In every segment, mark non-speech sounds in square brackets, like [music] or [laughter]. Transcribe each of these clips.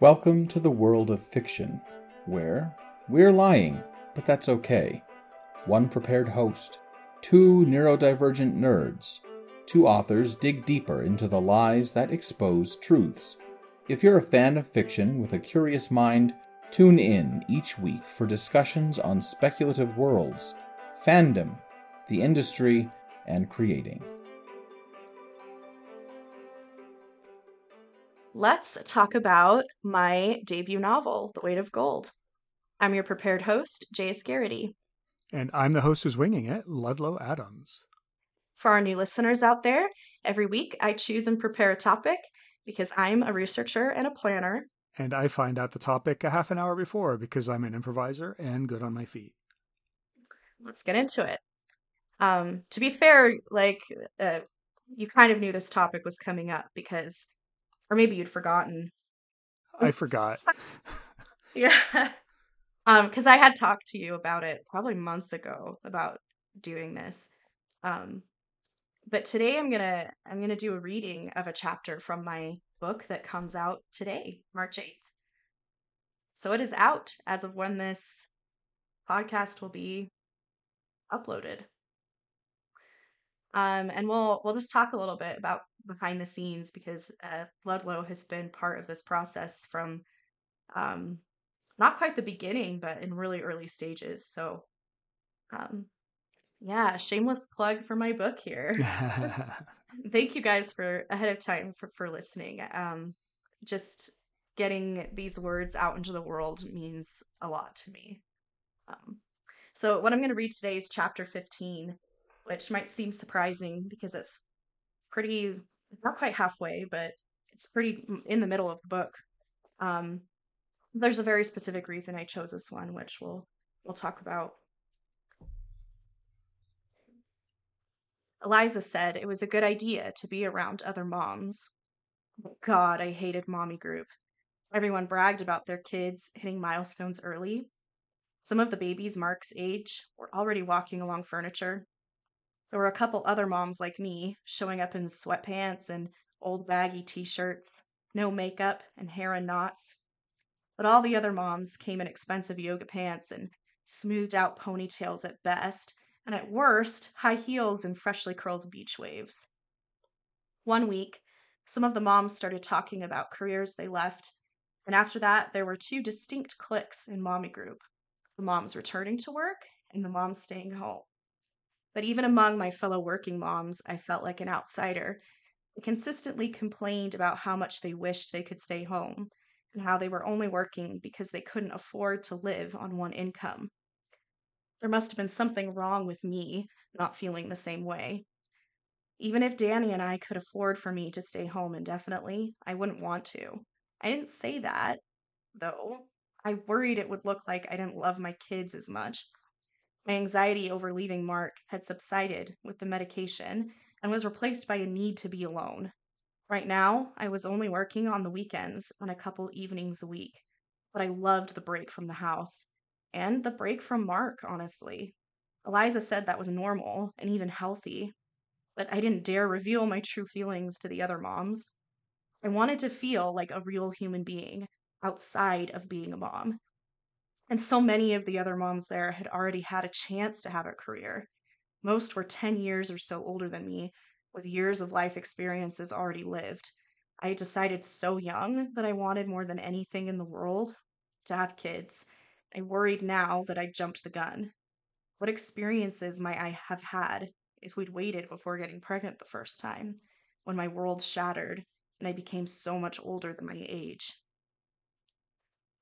Welcome to the world of fiction, where we're lying, but that's okay. One prepared host, two neurodivergent nerds, two authors dig deeper into the lies that expose truths. If you're a fan of fiction with a curious mind, tune in each week for discussions on speculative worlds, fandom, the industry, and creating. Let's talk about my debut novel, The Weight of Gold. I'm your prepared host, Jay Gariety. And I'm the host who's winging it, Ludlow Adams. For our new listeners out there, every week I choose and prepare a topic because I'm a researcher and a planner. And I find out the topic a half an hour before because I'm an improviser and good on my feet. Let's get into it. Um, to be fair, like uh, you kind of knew this topic was coming up because, or maybe you'd forgotten. I forgot. [laughs] yeah, [laughs] um, because I had talked to you about it probably months ago about doing this. Um, but today I'm gonna I'm gonna do a reading of a chapter from my book that comes out today, March eighth. So it is out as of when this podcast will be uploaded. Um, and we'll we'll just talk a little bit about behind the scenes because uh, Ludlow has been part of this process from um, not quite the beginning, but in really early stages. So, um, yeah, shameless plug for my book here. [laughs] Thank you guys for ahead of time for for listening. Um, just getting these words out into the world means a lot to me. Um, so, what I'm going to read today is chapter 15 which might seem surprising because it's pretty not quite halfway, but it's pretty in the middle of the book. Um, there's a very specific reason I chose this one, which we'll we'll talk about. Eliza said it was a good idea to be around other moms. God, I hated mommy group. Everyone bragged about their kids hitting milestones early. Some of the babies Mark's age were already walking along furniture, there were a couple other moms like me showing up in sweatpants and old baggy t shirts, no makeup, and hair in knots. But all the other moms came in expensive yoga pants and smoothed out ponytails at best, and at worst, high heels and freshly curled beach waves. One week, some of the moms started talking about careers they left, and after that, there were two distinct cliques in mommy group the moms returning to work and the moms staying home. But even among my fellow working moms, I felt like an outsider. They consistently complained about how much they wished they could stay home and how they were only working because they couldn't afford to live on one income. There must have been something wrong with me not feeling the same way. Even if Danny and I could afford for me to stay home indefinitely, I wouldn't want to. I didn't say that, though. I worried it would look like I didn't love my kids as much. My anxiety over leaving Mark had subsided with the medication and was replaced by a need to be alone. Right now, I was only working on the weekends and a couple evenings a week, but I loved the break from the house and the break from Mark, honestly. Eliza said that was normal and even healthy, but I didn't dare reveal my true feelings to the other moms. I wanted to feel like a real human being outside of being a mom. And so many of the other moms there had already had a chance to have a career. Most were 10 years or so older than me, with years of life experiences already lived. I decided so young that I wanted more than anything in the world to have kids. I worried now that I jumped the gun. What experiences might I have had if we'd waited before getting pregnant the first time, when my world shattered and I became so much older than my age?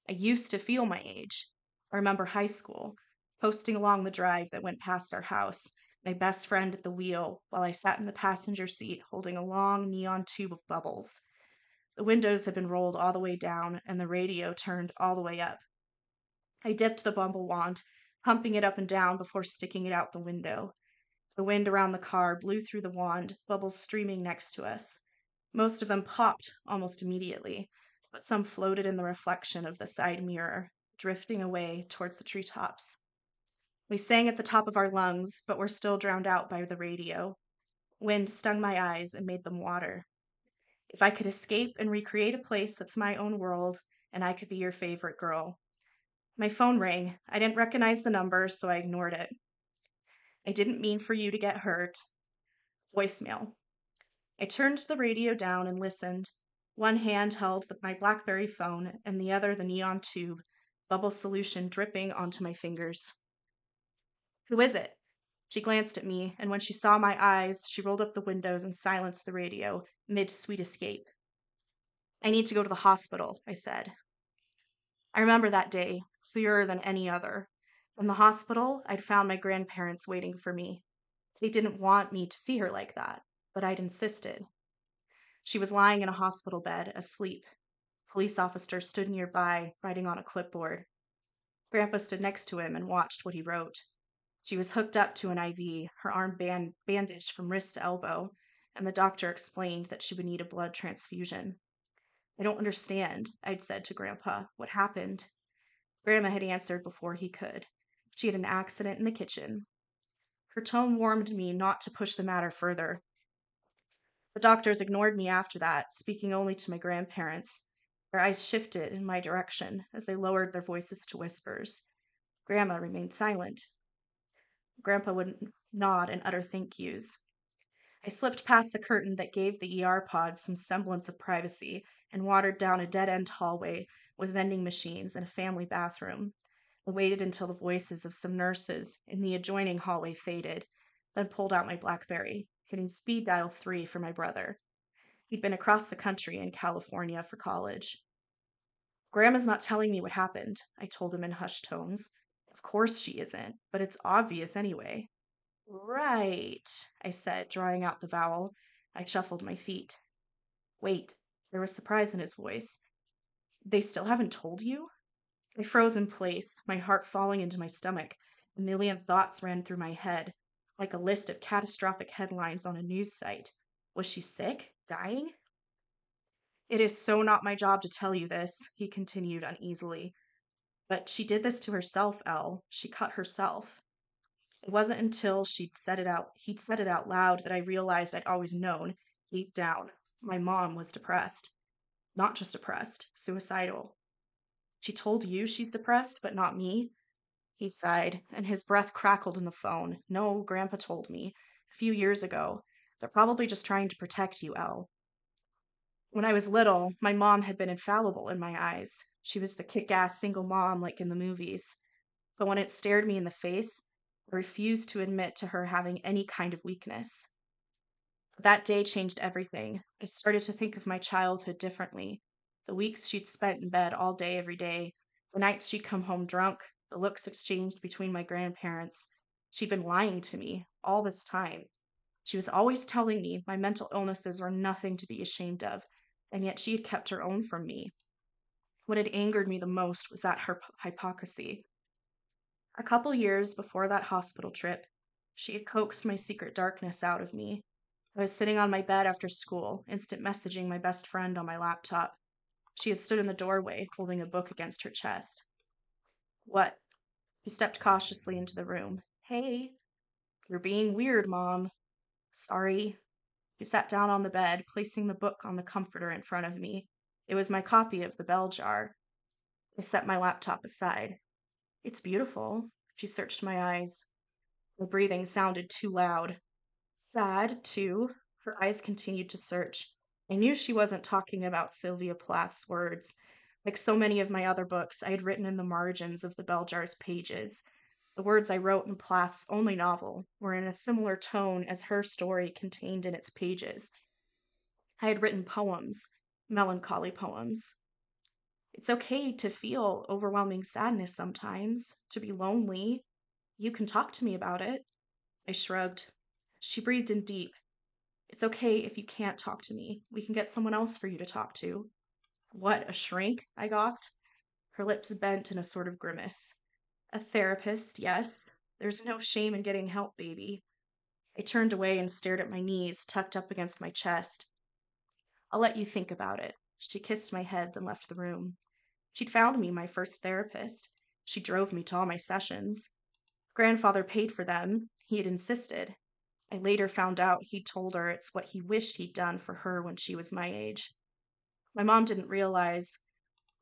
I used to feel my age, I remember high school, posting along the drive that went past our house, my best friend at the wheel, while I sat in the passenger seat holding a long neon tube of bubbles. The windows had been rolled all the way down and the radio turned all the way up. I dipped the bumble wand, pumping it up and down before sticking it out the window. The wind around the car blew through the wand, bubbles streaming next to us. Most of them popped almost immediately, but some floated in the reflection of the side mirror, drifting away towards the treetops. We sang at the top of our lungs, but were still drowned out by the radio. Wind stung my eyes and made them water. If I could escape and recreate a place that's my own world, and I could be your favorite girl. My phone rang. I didn't recognize the number, so I ignored it. I didn't mean for you to get hurt. Voicemail. I turned the radio down and listened. One hand held my Blackberry phone, and the other the neon tube, bubble solution dripping onto my fingers. Who is it? She glanced at me, and when she saw my eyes, she rolled up the windows and silenced the radio, mid sweet escape. I need to go to the hospital, I said. I remember that day, clearer than any other. In the hospital, I'd found my grandparents waiting for me. They didn't want me to see her like that, but I'd insisted. She was lying in a hospital bed, asleep. Police officer stood nearby, writing on a clipboard. Grandpa stood next to him and watched what he wrote. She was hooked up to an IV, her arm band- bandaged from wrist to elbow, and the doctor explained that she would need a blood transfusion. I don't understand, I'd said to Grandpa. What happened? Grandma had answered before he could. She had an accident in the kitchen. Her tone warned me not to push the matter further. The doctors ignored me after that, speaking only to my grandparents. Their eyes shifted in my direction as they lowered their voices to whispers. Grandma remained silent. Grandpa would nod and utter thank yous. I slipped past the curtain that gave the ER pod some semblance of privacy and wandered down a dead end hallway with vending machines and a family bathroom. I waited until the voices of some nurses in the adjoining hallway faded, then pulled out my Blackberry, hitting speed dial 3 for my brother. He'd been across the country in California for college. Grandma's not telling me what happened, I told him in hushed tones. Of course she isn't, but it's obvious anyway. Right, I said, drawing out the vowel. I shuffled my feet. Wait, there was surprise in his voice. They still haven't told you? I froze in place, my heart falling into my stomach. A million thoughts ran through my head, like a list of catastrophic headlines on a news site. Was she sick? Dying? It is so not my job to tell you this, he continued uneasily. But she did this to herself, Elle. She cut herself. It wasn't until she'd said it out he'd said it out loud that I realized I'd always known, deep down. My mom was depressed. Not just depressed, suicidal. She told you she's depressed, but not me? He sighed, and his breath crackled in the phone. No, Grandpa told me. A few years ago. They're probably just trying to protect you, Elle. When I was little, my mom had been infallible in my eyes. She was the kick ass single mom like in the movies. But when it stared me in the face, I refused to admit to her having any kind of weakness. That day changed everything. I started to think of my childhood differently. The weeks she'd spent in bed all day every day, the nights she'd come home drunk, the looks exchanged between my grandparents. She'd been lying to me all this time. She was always telling me my mental illnesses were nothing to be ashamed of, and yet she had kept her own from me. What had angered me the most was that her hypocrisy. A couple years before that hospital trip, she had coaxed my secret darkness out of me. I was sitting on my bed after school, instant messaging my best friend on my laptop. She had stood in the doorway, holding a book against her chest. What? He stepped cautiously into the room. Hey, you're being weird, Mom. Sorry. He sat down on the bed, placing the book on the comforter in front of me. It was my copy of The Bell Jar. I set my laptop aside. It's beautiful. She searched my eyes. The breathing sounded too loud. Sad, too. Her eyes continued to search. I knew she wasn't talking about Sylvia Plath's words. Like so many of my other books, I had written in the margins of the bell jar's pages. The words I wrote in Plath's only novel were in a similar tone as her story contained in its pages. I had written poems, melancholy poems. It's okay to feel overwhelming sadness sometimes, to be lonely. You can talk to me about it. I shrugged. She breathed in deep. It's okay if you can't talk to me. We can get someone else for you to talk to. What, a shrink? I gawked. Her lips bent in a sort of grimace. A therapist, yes. There's no shame in getting help, baby. I turned away and stared at my knees, tucked up against my chest. I'll let you think about it. She kissed my head, then left the room. She'd found me my first therapist. She drove me to all my sessions. Grandfather paid for them. He had insisted. I later found out he'd told her it's what he wished he'd done for her when she was my age. My mom didn't realize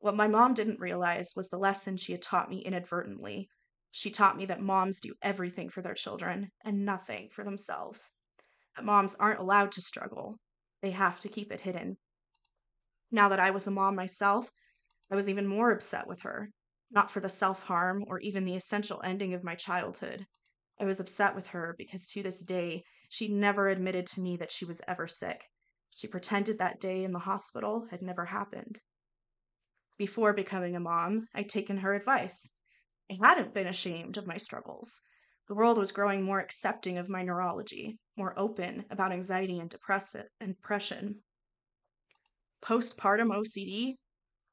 What my mom didn't realize was the lesson she had taught me inadvertently. She taught me that moms do everything for their children and nothing for themselves. That moms aren't allowed to struggle, they have to keep it hidden. Now that I was a mom myself, I was even more upset with her, not for the self harm or even the essential ending of my childhood. I was upset with her because to this day, she never admitted to me that she was ever sick. She pretended that day in the hospital had never happened. Before becoming a mom, I'd taken her advice. I hadn't been ashamed of my struggles. The world was growing more accepting of my neurology, more open about anxiety and depression. Postpartum OCD,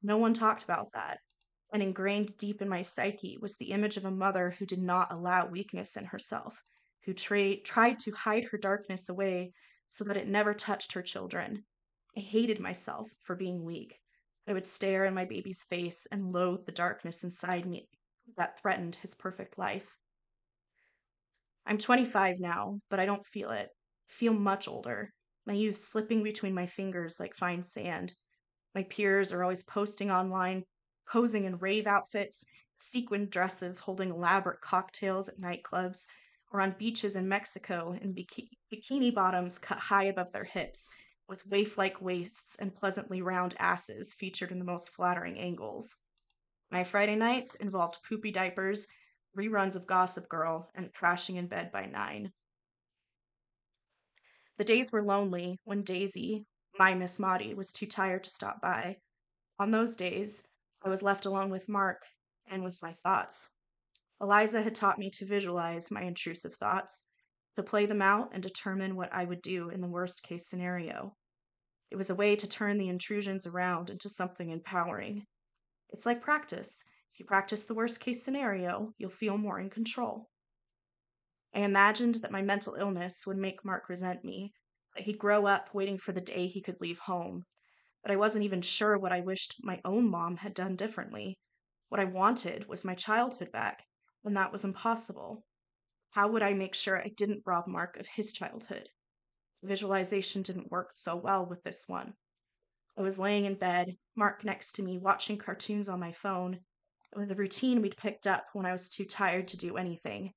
no one talked about that. And ingrained deep in my psyche was the image of a mother who did not allow weakness in herself, who tra- tried to hide her darkness away so that it never touched her children. I hated myself for being weak. I would stare in my baby's face and loathe the darkness inside me that threatened his perfect life. I'm 25 now, but I don't feel it. I feel much older, my youth slipping between my fingers like fine sand. My peers are always posting online, posing in rave outfits, sequined dresses, holding elaborate cocktails at nightclubs, or on beaches in Mexico in bikini bottoms cut high above their hips, with waif like waists and pleasantly round asses featured in the most flattering angles. My Friday nights involved poopy diapers, reruns of Gossip Girl, and crashing in bed by nine. The days were lonely when Daisy, my Miss Maudie, was too tired to stop by. On those days, I was left alone with Mark and with my thoughts. Eliza had taught me to visualize my intrusive thoughts, to play them out and determine what I would do in the worst case scenario. It was a way to turn the intrusions around into something empowering. It's like practice. If you practice the worst case scenario, you'll feel more in control. I imagined that my mental illness would make Mark resent me, that he'd grow up waiting for the day he could leave home. But I wasn't even sure what I wished my own mom had done differently. What I wanted was my childhood back, and that was impossible. How would I make sure I didn't rob Mark of his childhood? Visualization didn't work so well with this one. I was laying in bed, Mark next to me, watching cartoons on my phone, a routine we'd picked up when I was too tired to do anything.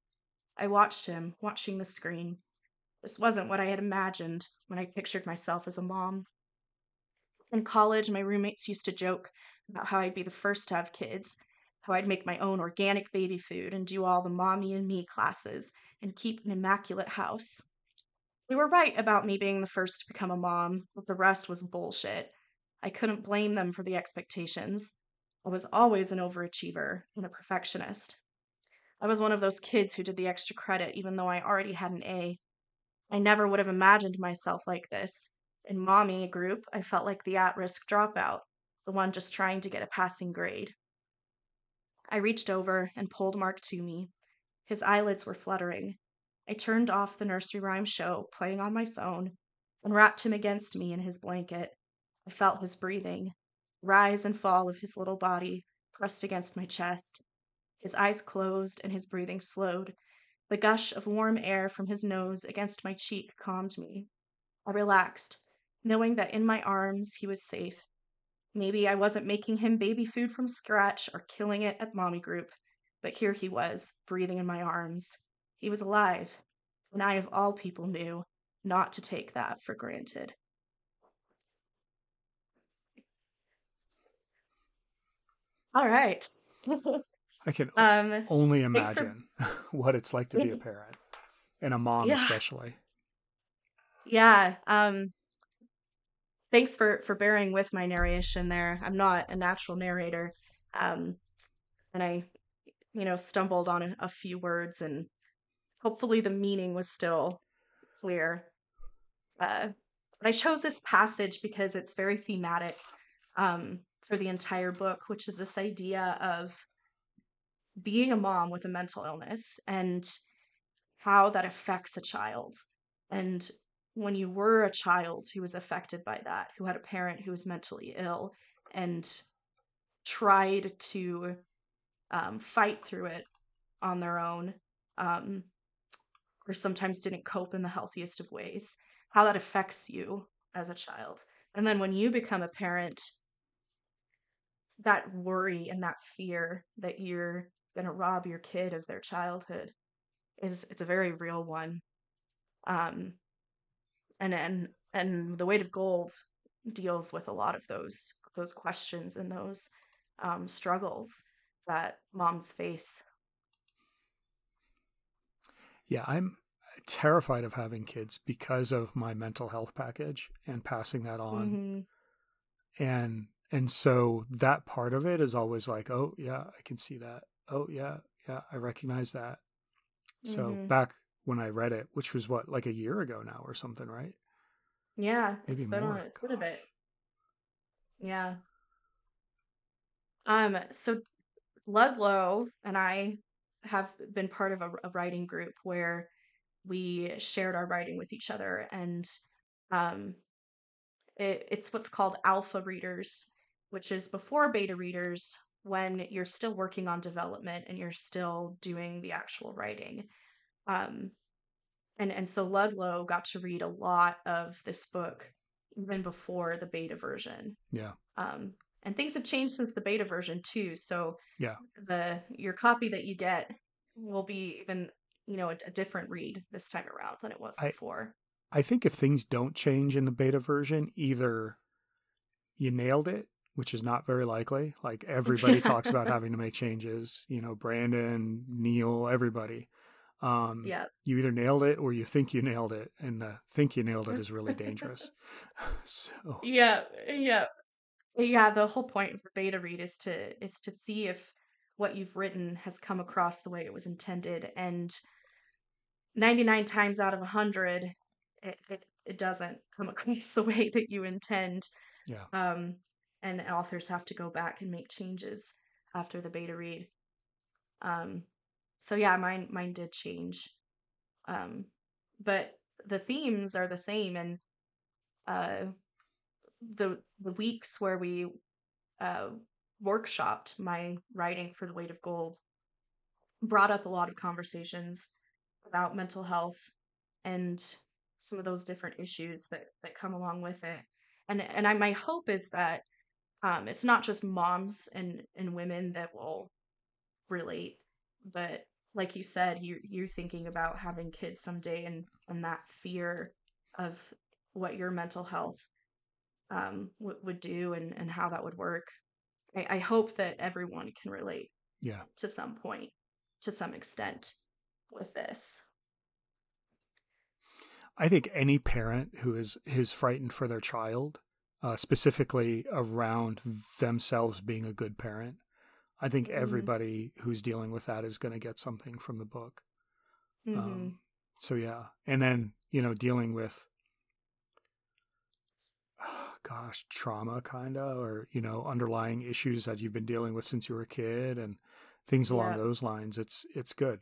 I watched him, watching the screen. This wasn't what I had imagined when I pictured myself as a mom. In college, my roommates used to joke about how I'd be the first to have kids, how I'd make my own organic baby food and do all the mommy and me classes and keep an immaculate house. They were right about me being the first to become a mom, but the rest was bullshit. I couldn't blame them for the expectations. I was always an overachiever and a perfectionist. I was one of those kids who did the extra credit even though I already had an A. I never would have imagined myself like this. In mommy group, I felt like the at risk dropout, the one just trying to get a passing grade. I reached over and pulled Mark to me. His eyelids were fluttering. I turned off the nursery rhyme show playing on my phone and wrapped him against me in his blanket. I felt his breathing, rise and fall of his little body pressed against my chest. His eyes closed and his breathing slowed. The gush of warm air from his nose against my cheek calmed me. I relaxed, knowing that in my arms he was safe. Maybe I wasn't making him baby food from scratch or killing it at mommy group, but here he was, breathing in my arms. He was alive, and I, of all people, knew not to take that for granted. All right. I can [laughs] um, only imagine for... [laughs] what it's like to be a parent and a mom, yeah. especially. Yeah. Um, thanks for for bearing with my narration there. I'm not a natural narrator, um, and I, you know, stumbled on a, a few words, and hopefully the meaning was still clear. Uh, but I chose this passage because it's very thematic um, for the entire book, which is this idea of being a mom with a mental illness and how that affects a child. And when you were a child who was affected by that, who had a parent who was mentally ill and tried to um, fight through it on their own, um, or sometimes didn't cope in the healthiest of ways, how that affects you as a child. And then when you become a parent, that worry and that fear that you're going to rob your kid of their childhood is it's a very real one um and and and the weight of gold deals with a lot of those those questions and those um, struggles that moms face yeah i'm terrified of having kids because of my mental health package and passing that on mm-hmm. and and so that part of it is always like oh yeah i can see that oh yeah yeah i recognize that so mm-hmm. back when i read it which was what like a year ago now or something right yeah Maybe it's been more. on it's been a bit yeah um so ludlow and i have been part of a, a writing group where we shared our writing with each other and um it, it's what's called alpha readers which is before beta readers when you're still working on development and you're still doing the actual writing. Um, and and so Ludlow got to read a lot of this book even before the beta version. Yeah. Um, and things have changed since the beta version too. So yeah, the your copy that you get will be even you know a, a different read this time around than it was I, before. I think if things don't change in the beta version, either you nailed it which is not very likely. Like everybody [laughs] talks about having to make changes, you know, Brandon, Neil, everybody. Um, yeah. You either nailed it or you think you nailed it, and the think you nailed it is really dangerous. [laughs] [laughs] so yeah, yeah, yeah. The whole point of the beta read is to is to see if what you've written has come across the way it was intended, and ninety nine times out of a hundred, it, it it doesn't come [laughs] across the way that you intend. Yeah. Um, and authors have to go back and make changes after the beta read. Um, so yeah, mine mine did change, um, but the themes are the same, and uh, the the weeks where we uh, workshopped my writing for the weight of gold brought up a lot of conversations about mental health and some of those different issues that that come along with it. And and I, my hope is that um, it's not just moms and and women that will relate, but like you said, you you're thinking about having kids someday, and and that fear of what your mental health um, w- would do and and how that would work. I, I hope that everyone can relate. Yeah. To some point, to some extent, with this. I think any parent who is who's frightened for their child uh, specifically around themselves being a good parent. I think mm-hmm. everybody who's dealing with that is going to get something from the book. Mm-hmm. Um, so yeah, and then you know dealing with, gosh, trauma kind of, or you know underlying issues that you've been dealing with since you were a kid, and things along yeah. those lines. It's it's good.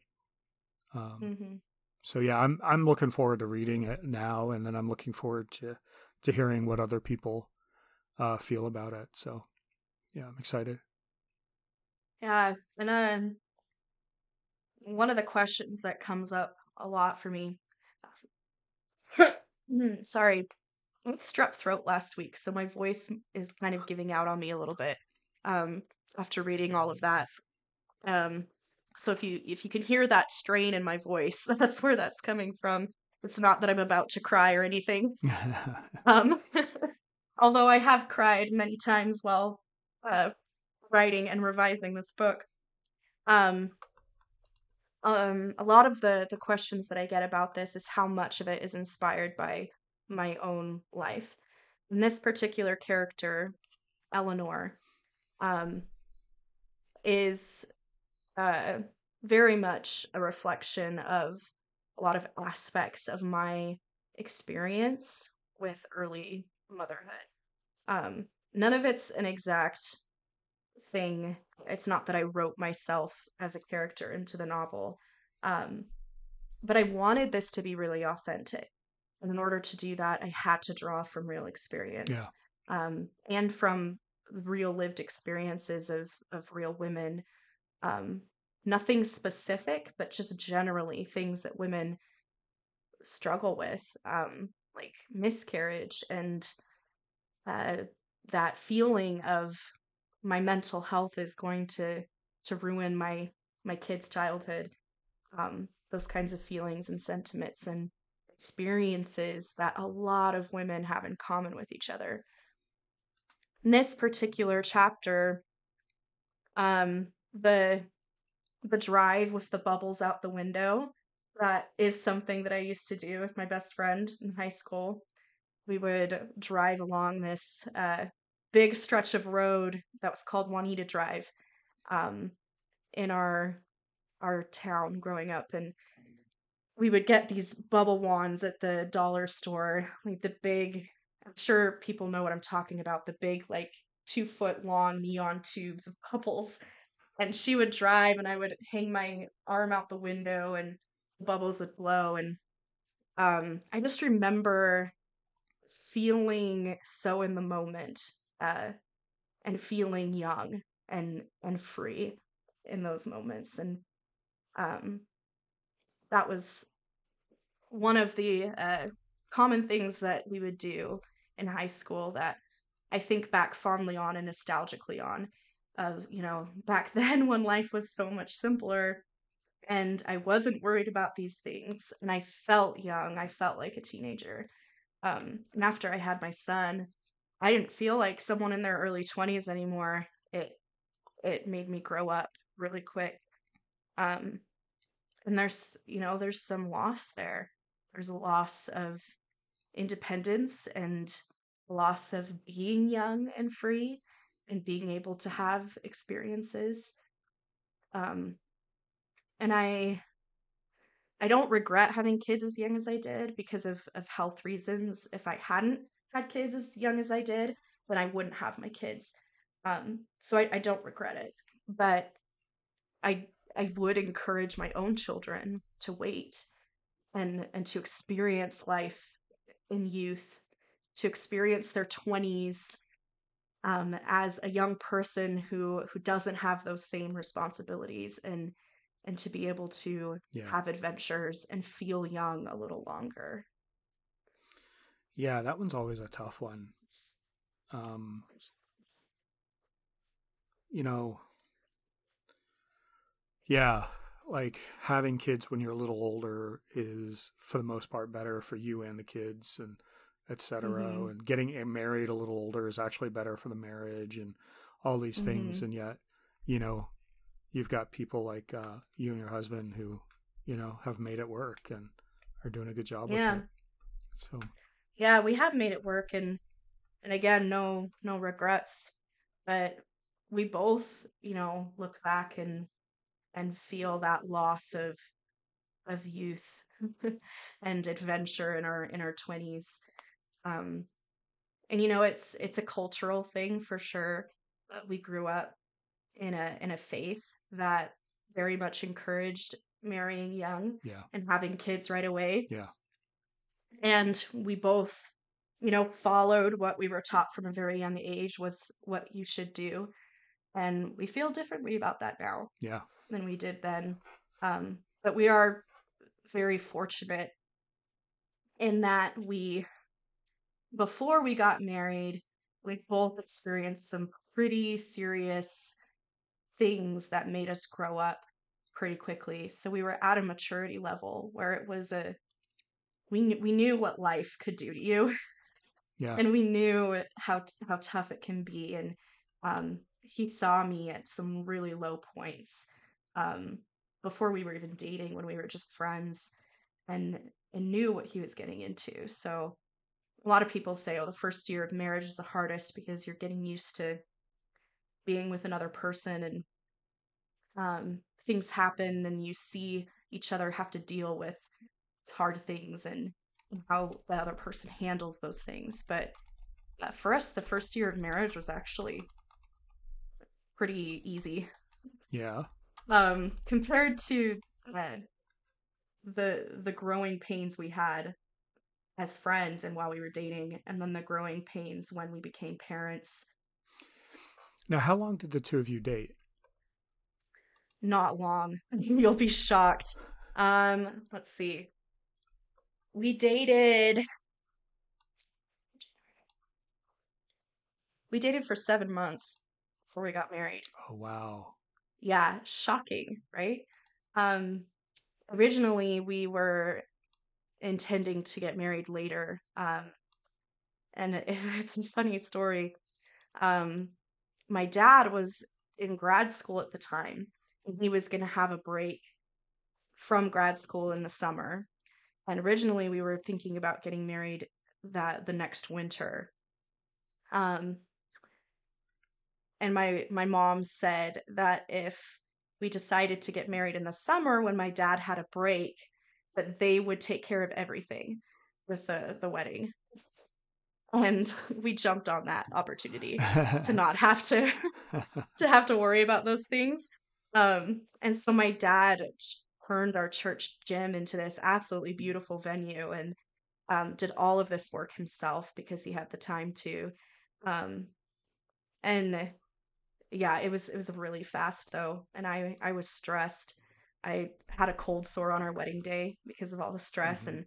Um, mm-hmm. So yeah, I'm I'm looking forward to reading it now, and then I'm looking forward to to hearing what other people uh, feel about it. So, yeah, I'm excited. Yeah, and um, one of the questions that comes up a lot for me. [coughs] Sorry, strep throat last week, so my voice is kind of giving out on me a little bit. Um, after reading all of that, um, so if you if you can hear that strain in my voice, [laughs] that's where that's coming from. It's not that I'm about to cry or anything. [laughs] um, [laughs] although I have cried many times while uh, writing and revising this book. Um, um, a lot of the the questions that I get about this is how much of it is inspired by my own life. And this particular character, Eleanor, um, is uh, very much a reflection of a lot of aspects of my experience with early motherhood. Um, none of it's an exact thing. It's not that I wrote myself as a character into the novel. Um, but I wanted this to be really authentic. And in order to do that, I had to draw from real experience. Yeah. Um, and from real lived experiences of of real women. Um, nothing specific, but just generally things that women struggle with, um, like miscarriage and uh, that feeling of my mental health is going to to ruin my my kids' childhood. Um, those kinds of feelings and sentiments and experiences that a lot of women have in common with each other. In this particular chapter, um, the the drive with the bubbles out the window that is something that I used to do with my best friend in high school. We would drive along this uh, big stretch of road that was called Juanita Drive um, in our our town growing up, and we would get these bubble wands at the dollar store, like the big. I'm sure people know what I'm talking about. The big, like two foot long neon tubes of bubbles. And she would drive, and I would hang my arm out the window, and bubbles would blow. And um, I just remember feeling so in the moment uh, and feeling young and and free in those moments. And um, that was one of the uh, common things that we would do in high school that I think back fondly on and nostalgically on. Of, you know, back [laughs] then when life was so much simpler and I wasn't worried about these things and I felt young, I felt like a teenager. Um, and after I had my son, I didn't feel like someone in their early 20s anymore. It it made me grow up really quick. Um, and there's, you know, there's some loss there. There's a loss of independence and loss of being young and free and being able to have experiences. Um, and I I don't regret having kids as young as I did because of of health reasons. If I hadn't had kids as young as I did, then I wouldn't have my kids. Um, so I, I don't regret it. But I I would encourage my own children to wait and and to experience life in youth, to experience their 20s um, as a young person who who doesn't have those same responsibilities and and to be able to yeah. have adventures and feel young a little longer. Yeah, that one's always a tough one. Um, you know, yeah, like having kids when you're a little older is for the most part better for you and the kids and etc mm-hmm. and getting married a little older is actually better for the marriage and all these mm-hmm. things and yet you know you've got people like uh, you and your husband who you know have made it work and are doing a good job yeah. with it so yeah we have made it work and and again no no regrets but we both you know look back and and feel that loss of of youth [laughs] and adventure in our in our 20s um and you know it's it's a cultural thing for sure we grew up in a in a faith that very much encouraged marrying young yeah. and having kids right away. Yeah. And we both you know followed what we were taught from a very young age was what you should do. And we feel differently about that now. Yeah than we did then. Um, but we are very fortunate in that we, before we got married, we both experienced some pretty serious things that made us grow up pretty quickly. So we were at a maturity level where it was a we we knew what life could do to you. [laughs] Yeah. and we knew how how tough it can be and um he saw me at some really low points um, before we were even dating, when we were just friends, and and knew what he was getting into. So a lot of people say, "Oh, the first year of marriage is the hardest because you're getting used to being with another person, and um, things happen, and you see each other have to deal with hard things and how the other person handles those things." But uh, for us, the first year of marriage was actually pretty easy. Yeah um, compared to uh, the the growing pains we had as friends and while we were dating, and then the growing pains when we became parents. Now, how long did the two of you date? Not long. [laughs] You'll be shocked. Um, let's see. We dated. We dated for seven months. before we got married. Oh wow. Yeah, shocking, right? Um originally we were intending to get married later. Um and it, [laughs] it's a funny story. Um my dad was in grad school at the time and he was going to have a break from grad school in the summer. And originally we were thinking about getting married that the next winter. Um and my my mom said that if we decided to get married in the summer when my dad had a break that they would take care of everything with the the wedding. And we jumped on that opportunity to [laughs] not have to to have to worry about those things. Um and so my dad turned our church gym into this absolutely beautiful venue and um, did all of this work himself because he had the time to. Um and yeah, it was it was really fast though, and I I was stressed. I had a cold sore on our wedding day because of all the stress, mm-hmm. and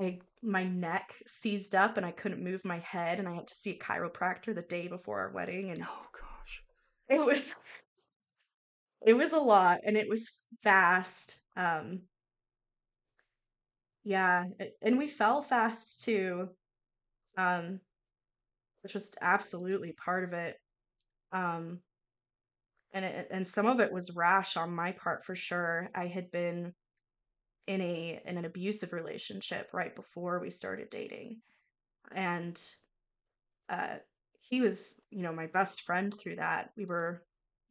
I my neck seized up, and I couldn't move my head, and I had to see a chiropractor the day before our wedding, and oh gosh, it was it was a lot, and it was fast. Um, yeah, and we fell fast too, um, which was absolutely part of it. Um, and it, and some of it was rash on my part for sure. I had been in a in an abusive relationship right before we started dating, and uh, he was you know my best friend through that. We were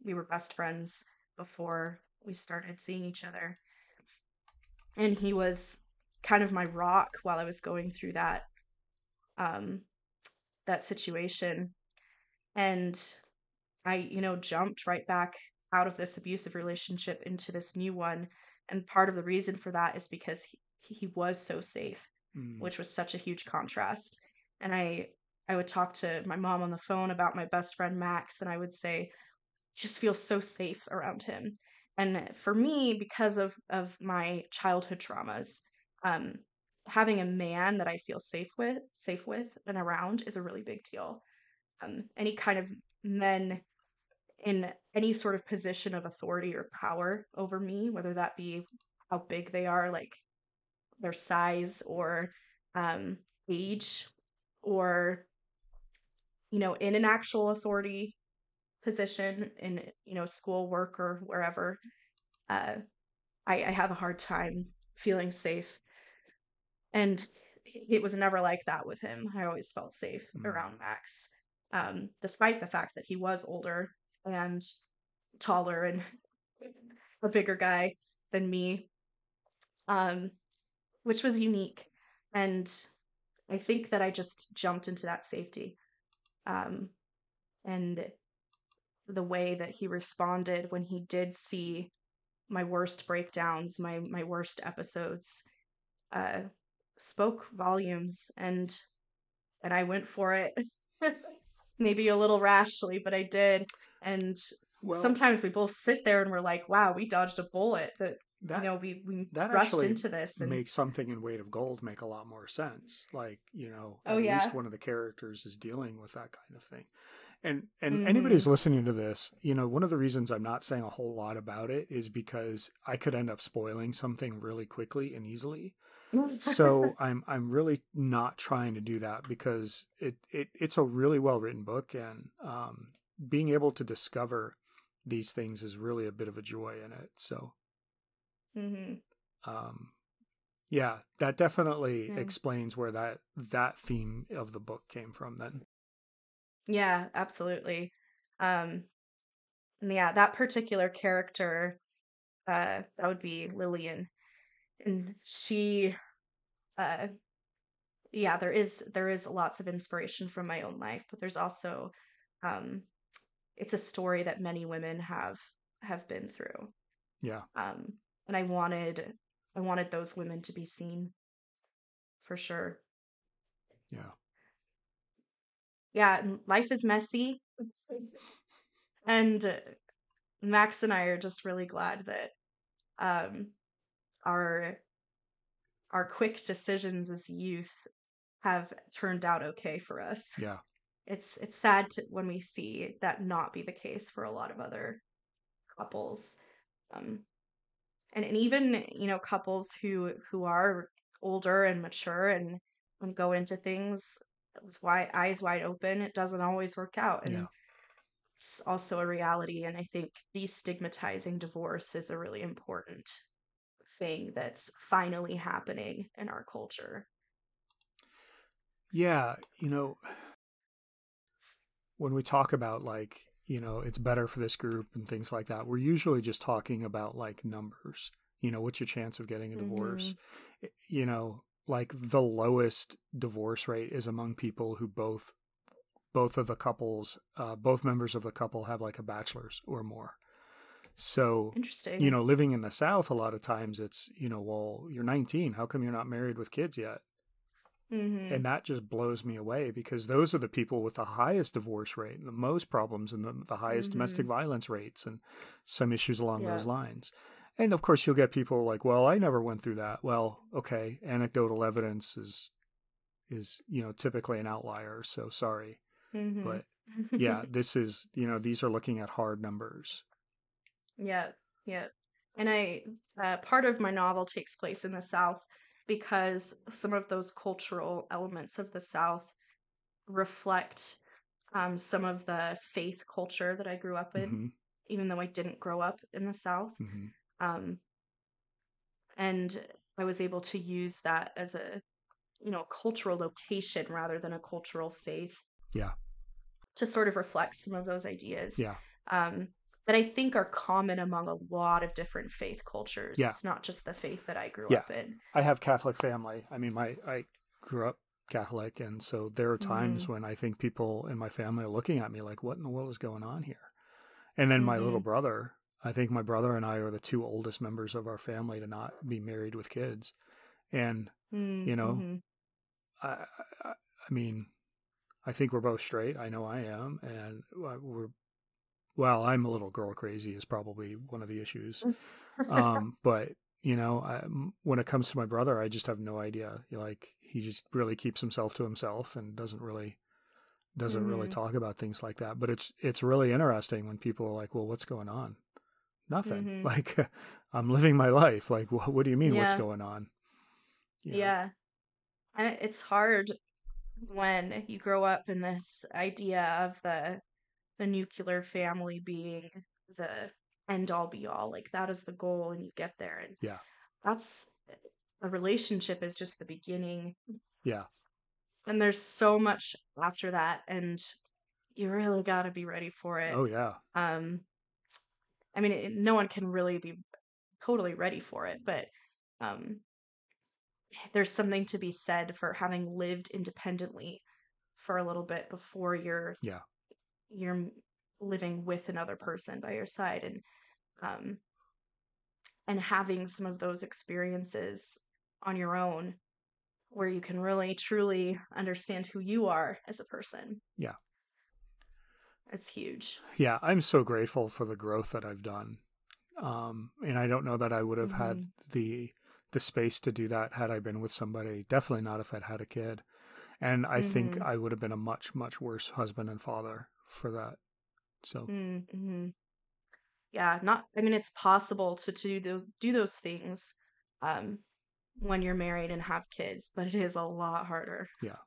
we were best friends before we started seeing each other, and he was kind of my rock while I was going through that um that situation and I, you know, jumped right back out of this abusive relationship into this new one. And part of the reason for that is because he, he was so safe, mm. which was such a huge contrast. And I I would talk to my mom on the phone about my best friend Max and I would say just feel so safe around him. And for me because of of my childhood traumas, um having a man that I feel safe with, safe with and around is a really big deal. Um any kind of men in any sort of position of authority or power over me, whether that be how big they are, like their size or um, age, or you know, in an actual authority position in you know school, work, or wherever. Uh, I, I have a hard time feeling safe, and it was never like that with him. I always felt safe mm. around Max, um, despite the fact that he was older and taller and [laughs] a bigger guy than me, um, which was unique. And I think that I just jumped into that safety. Um, and the way that he responded when he did see my worst breakdowns, my my worst episodes, uh, spoke volumes, and and I went for it. [laughs] Maybe a little rashly, but I did and well, sometimes we both sit there and we're like, "Wow, we dodged a bullet." That, that you know, we we that rushed into this and makes something in Weight of Gold make a lot more sense. Like you know, oh, at yeah. least one of the characters is dealing with that kind of thing. And and mm-hmm. anybody who's listening to this, you know, one of the reasons I'm not saying a whole lot about it is because I could end up spoiling something really quickly and easily. [laughs] so I'm I'm really not trying to do that because it, it it's a really well written book and um, being able to discover these things is really a bit of a joy in it. So, mm-hmm. um, yeah, that definitely yeah. explains where that that theme of the book came from. Then, yeah, absolutely. Um, and yeah, that particular character, uh, that would be Lillian, and she, uh, yeah, there is there is lots of inspiration from my own life, but there's also um it's a story that many women have have been through. Yeah. Um and I wanted I wanted those women to be seen for sure. Yeah. Yeah, life is messy. [laughs] and Max and I are just really glad that um our our quick decisions as youth have turned out okay for us. Yeah. it's it's sad to, when we see that not be the case for a lot of other couples um and, and even you know couples who who are older and mature and and go into things with wide eyes wide open it doesn't always work out and yeah. it's also a reality and i think destigmatizing divorce is a really important thing that's finally happening in our culture. Yeah you know when we talk about like you know it's better for this group and things like that we're usually just talking about like numbers. You know what's your chance of getting a divorce? Mm-hmm. you know like the lowest divorce rate is among people who both both of the couples uh, both members of the couple have like a bachelor's or more so interesting you know living in the south a lot of times it's you know well you're 19 how come you're not married with kids yet Mm-hmm. And that just blows me away because those are the people with the highest divorce rate, the most problems, and the, the highest mm-hmm. domestic violence rates, and some issues along yeah. those lines. And of course, you'll get people like, "Well, I never went through that." Well, okay, anecdotal evidence is is you know typically an outlier, so sorry, mm-hmm. but yeah, [laughs] this is you know these are looking at hard numbers. Yeah, yeah, and I uh, part of my novel takes place in the South because some of those cultural elements of the South reflect um, some of the faith culture that I grew up in, mm-hmm. even though I didn't grow up in the South. Mm-hmm. Um, and I was able to use that as a, you know, cultural location rather than a cultural faith. Yeah. To sort of reflect some of those ideas. Yeah. Um, that I think are common among a lot of different faith cultures. Yeah. It's not just the faith that I grew yeah. up in. I have Catholic family. I mean, my I grew up Catholic, and so there are times mm-hmm. when I think people in my family are looking at me like, "What in the world is going on here?" And then mm-hmm. my little mm-hmm. brother. I think my brother and I are the two oldest members of our family to not be married with kids, and mm-hmm. you know. I, I I mean, I think we're both straight. I know I am, and we're well, I'm a little girl crazy is probably one of the issues. um, [laughs] but you know, I, when it comes to my brother, I just have no idea. Like he just really keeps himself to himself and doesn't really doesn't mm-hmm. really talk about things like that. But it's it's really interesting when people are like, "Well, what's going on?" Nothing. [laughs] Mm-hmm. Like I'm living my life. Like, what, what do you mean? Yeah. What's going on? You know? Yeah, and it's hard when you grow up in this idea of the the nuclear family being the end all be all. Like that is the goal, and you get there. And yeah, that's a relationship is just the beginning. Yeah. And there's so much after that, and you really got to be ready for it. Oh yeah. Um, I mean, it, no one can really be totally ready for it, but um, there's something to be said for having lived independently for a little bit before you're yeah you're living with another person by your side and um and having some of those experiences on your own where you can really truly understand who you are as a person. Yeah. It's huge. Yeah, I'm so grateful for the growth that I've done. Um and I don't know that I would have mm-hmm. had the the space to do that had I been with somebody. Definitely not if I'd had a kid. And I mm-hmm. think I would have been a much, much worse husband and father for that. So, mm-hmm. yeah, not. I mean, it's possible to, to do those do those things um, when you're married and have kids, but it is a lot harder. Yeah,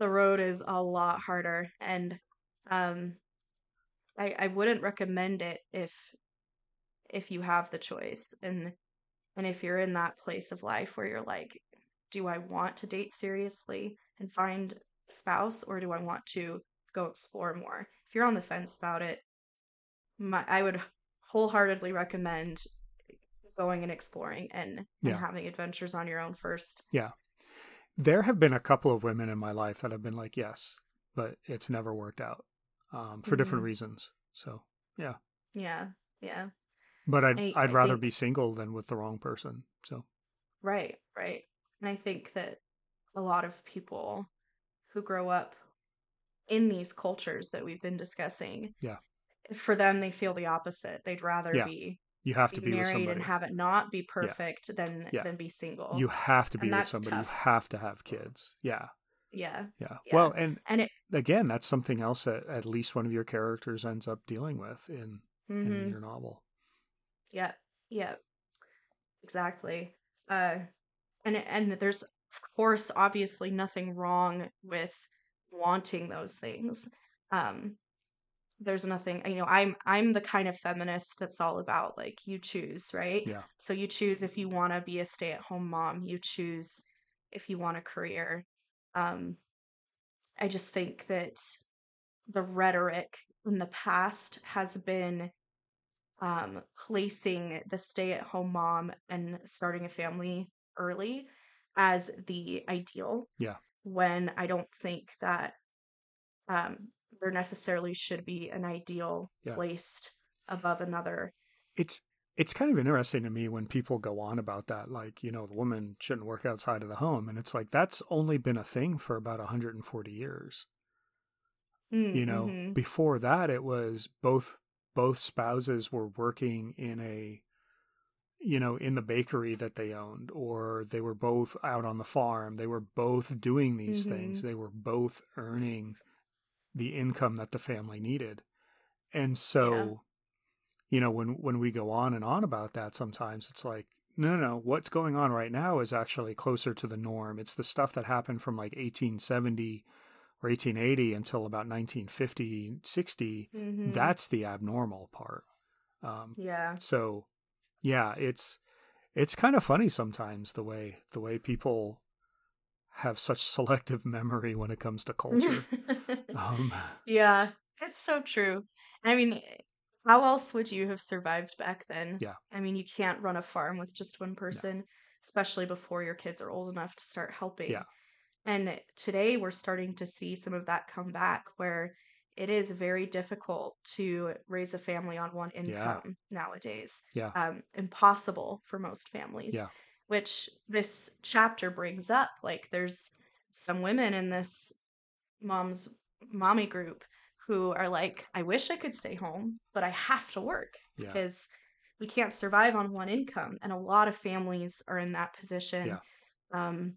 the road is a lot harder, and um, I I wouldn't recommend it if if you have the choice and and if you're in that place of life where you're like do I want to date seriously and find a spouse or do I want to go explore more. If you're on the fence about it, my, I would wholeheartedly recommend going and exploring and, yeah. and having adventures on your own first. Yeah. There have been a couple of women in my life that have been like, yes, but it's never worked out um, for mm-hmm. different reasons. So, yeah. Yeah. Yeah. But I'd, I, I'd rather think... be single than with the wrong person. So, right, right. And I think that a lot of people who grow up in these cultures that we've been discussing. Yeah. For them, they feel the opposite. They'd rather yeah. be you have to be married and have it not be perfect yeah. than yeah. than be single. You have to be with somebody. Tough. You have to have kids. Yeah. Yeah. yeah. Well, and And it again, that's something else that at least one of your characters ends up dealing with in mhm. in your novel. Yeah, yeah, exactly. Uh, and and there's of course obviously nothing wrong with wanting those things. Um, there's nothing, you know, I'm I'm the kind of feminist that's all about like you choose, right? Yeah. So you choose if you want to be a stay-at-home mom, you choose if you want a career. Um, I just think that the rhetoric in the past has been um, placing the stay at home mom and starting a family early as the ideal. Yeah. When I don't think that um, there necessarily should be an ideal Yeah. placed above another. It's it's kind of interesting to me when people go on about that, like you know, the woman shouldn't work outside of the home, and it's like that's only been a thing for about 140 years. Mm, you know mhm. before that it was both both spouses were working in a you know in the bakery that they owned or they were both out on the farm. They were both doing these things. Mhm. they were both earning the income that the family needed. And so you know when when we go on and on about that sometimes it's like no no no. What's going on right now is actually closer to the norm. It's the stuff that happened from like 1870 or 1880 until about 1950 60 Mhm. that's the abnormal part. Um, yeah. so yeah it's it's kind of funny sometimes the way the way people have such selective [laughs] memory when it comes to culture [laughs] um, Yeah, it's so true. I mean, how else would you have survived back then? Yeah. I mean, you can't run a farm with just one person, especially before your kids are old enough to start helping. Yeah. And today we're starting to see some of that come back where it is very difficult to raise a family on one income nowadays. Yeah. Um, impossible for most families. Yeah. Which this chapter brings up. Like, there's some women in this mom's mommy group who are like, I wish I could stay home, but I have to work yeah because we can't survive on one income. And a lot of families are in that position. Yeah. Um,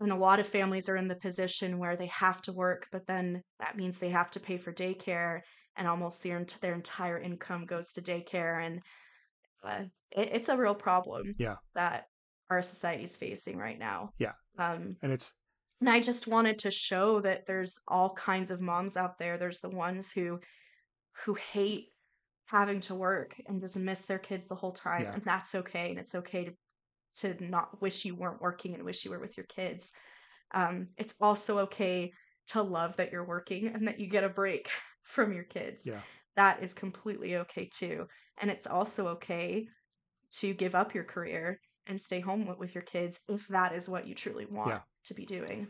and a lot of families are in the position where they have to work, but then that means they have to pay for daycare, and almost their their entire income goes to daycare, and uh, it, it's a real problem. Yeah. that our society is facing right now. Yeah. Um, and it's and I just wanted to show that there's all kinds of moms out there. There's the ones who who hate having to work and just miss their kids the whole time, Yeah. and that's okay. And it's okay to to not wish you weren't working and wish you were with your kids. Um, it's also okay to love that you're working and that you get a break [laughs] from your kids. Yeah. That is completely okay too. And it's also okay to give up your career and stay home with your kids if that is what you truly want Yeah. to be doing.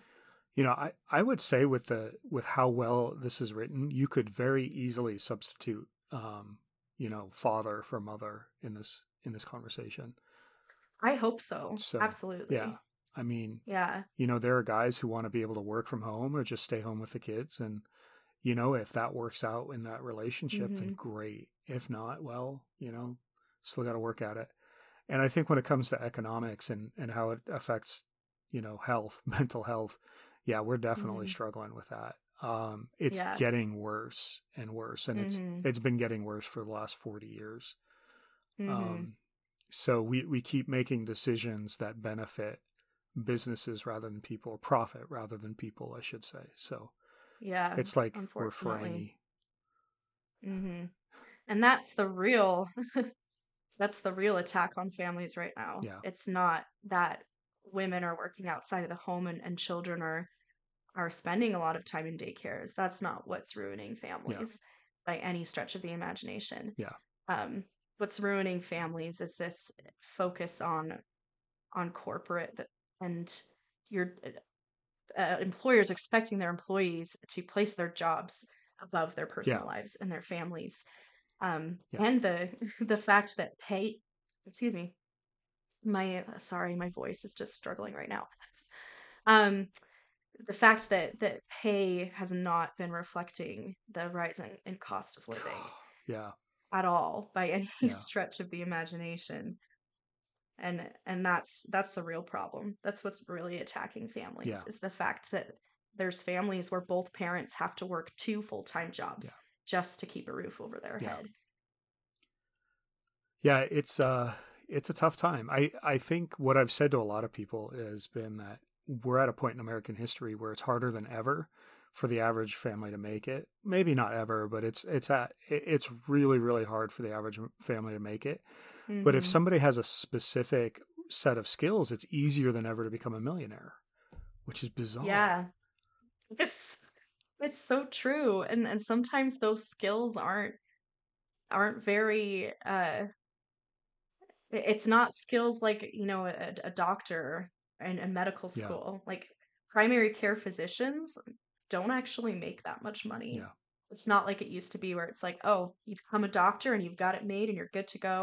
you know i i would say with the with how well this is written you could very easily substitute um you know father for mother in this in this conversation I hope so. So, Absolutely. yeah i mean Yeah. you know there are guys who want to be able to work from home or just stay home with the kids and you know if that works out in that relationship then Mhm. great if not well you know still got to work at it and i think when it comes to economics and and how it affects you know health [laughs] mental health yeah we're definitely Mhm. struggling with that um it's Yeah. getting worse and worse and Mhm. it's it's been getting worse for the last 40 years Mhm. um, so we, we keep making decisions that benefit businesses rather than people, or profit rather than people, I should say. So yeah. it's like we're unfortunately. Franny. hmm And that's the real [laughs] that's the real attack on families right now. Yeah. It's not that women are working outside of the home and, and children are are spending a lot of time in daycares. That's not what's ruining families by any stretch of the imagination. Yeah. Um what's ruining families is this focus on on corporate and your uh, employers expecting their employees to place their jobs above their personal lives and their families um Yeah. and the [laughs] the fact that pay excuse me my sorry my voice is just struggling right now um the fact that that pay has not been reflecting the rise in, in cost of living [sighs] yeah. At all by any [laughs] Yeah. stretch of the imagination and and that's that's the real problem that's what's really attacking families Yeah. is the fact that there's families where both parents have to work two full-time jobs Yeah. just to keep a roof over their Yeah. head Yeah, it's uh it's a tough time. I I think what I've said to a lot of people has been that we're at a point in American history where it's harder than ever for the average family to make it. Maybe not ever, but it's it's at it- it's really really hard for the average family to make it. But if Mhm. somebody has a specific set of skills, it's easier than ever to become a millionaire, which is bizarre. yeah [laughs] it's it's so true and and sometimes those skills aren't aren't very uh it's not skills like you know a, a doctor and a medical Yeah. school like primary care physicians don't actually make that much money Yeah. it's not like it used to be where it's like oh you become a doctor and you've got it made and you're good to go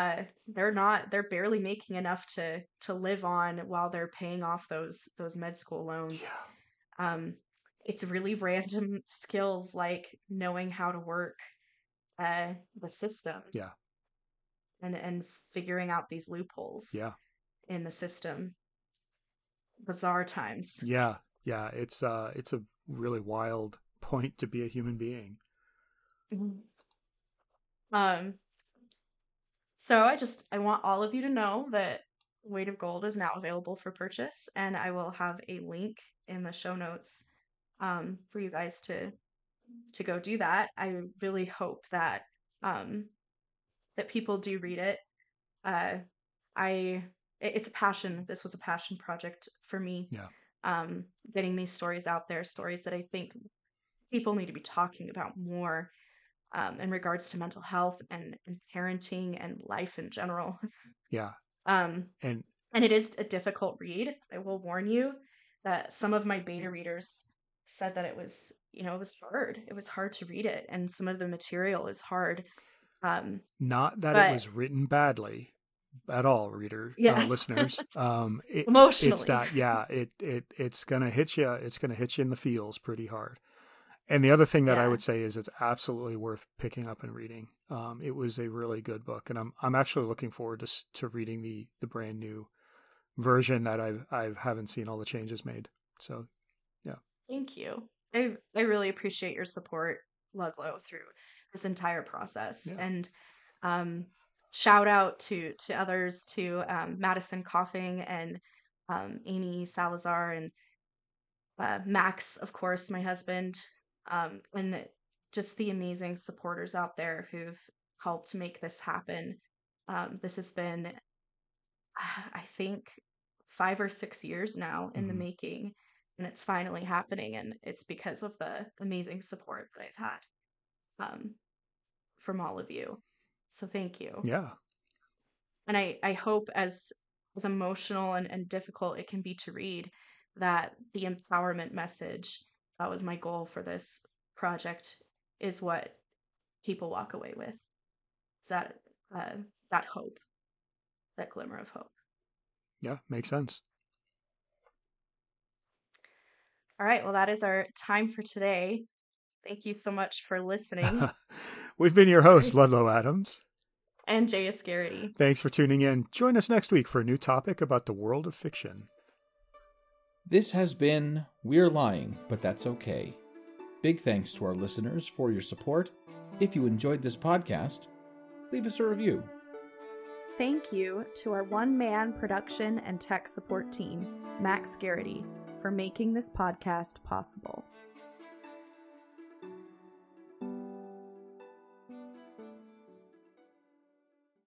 uh they're not they're barely making enough to to live on while they're paying off those those med school loans Yeah. um it's really random skills like knowing how to work uh the system Yeah. and and figuring out these loopholes Yeah. in the system bizarre times Yeah. Yeah, it's uh it's a really wild [laughs] point to be a human being. Mhm. um so i just i want all of you to know that weight of gold is now available for purchase and i will have a link in the show notes um for you guys to to go do that i really hope that um that people do read it uh i it's a passion this was a passion project for me Yeah. Um getting these stories out there stories that i think people need to be talking about more um, in regards to mental health and, and parenting and life in general. Yeah. [laughs] Um, And and it is a difficult read. I will warn you that some of my beta readers said that it was, you know, it was hard. It was hard to read it, and some of the material is hard. Um, not that But- it was written badly at all, reader Yeah. uh, listeners. [laughs] Um it, emotionally, it's that yeah it it it's gonna hit you it's gonna hit you in the feels pretty hard and the other thing that i would say is it's absolutely worth picking up and reading um it was a really good book and i'm i'm actually looking forward to to reading the the brand new version that i've i haven't seen all the changes made so yeah. Thank you. I I really appreciate your support, Ludlow, through this entire process. Yeah. And um, shout out to to others, to um, Madison Coughing and um, Amy Salazar and uh, Max, of course, my husband, um, and just the amazing supporters out there who've helped make this happen. Um, this has been, [sighs] I think, five or six years now in the Mhm. making and it's finally happening and it's because of the amazing support that i've had um, from all of you so thank you. Yeah. And i i hope as as emotional and, and difficult it can be to read that the empowerment message that was my goal for this project is what people walk away with. Is that uh, that hope that glimmer of hope. Yeah makes sense. All right. Well that is our time for today. Thank you so much for listening. [laughs] We've been your host [laughs] ludlow adams and JS Gariety. thanks for tuning in join us next week for a new topic about the world of fiction This has been We're Lying, but That's Okay. Big thanks to our listeners for your support. If you enjoyed this podcast, leave us a review. Thank you to our one man production and tech support team, Max Gariety, for making this podcast possible.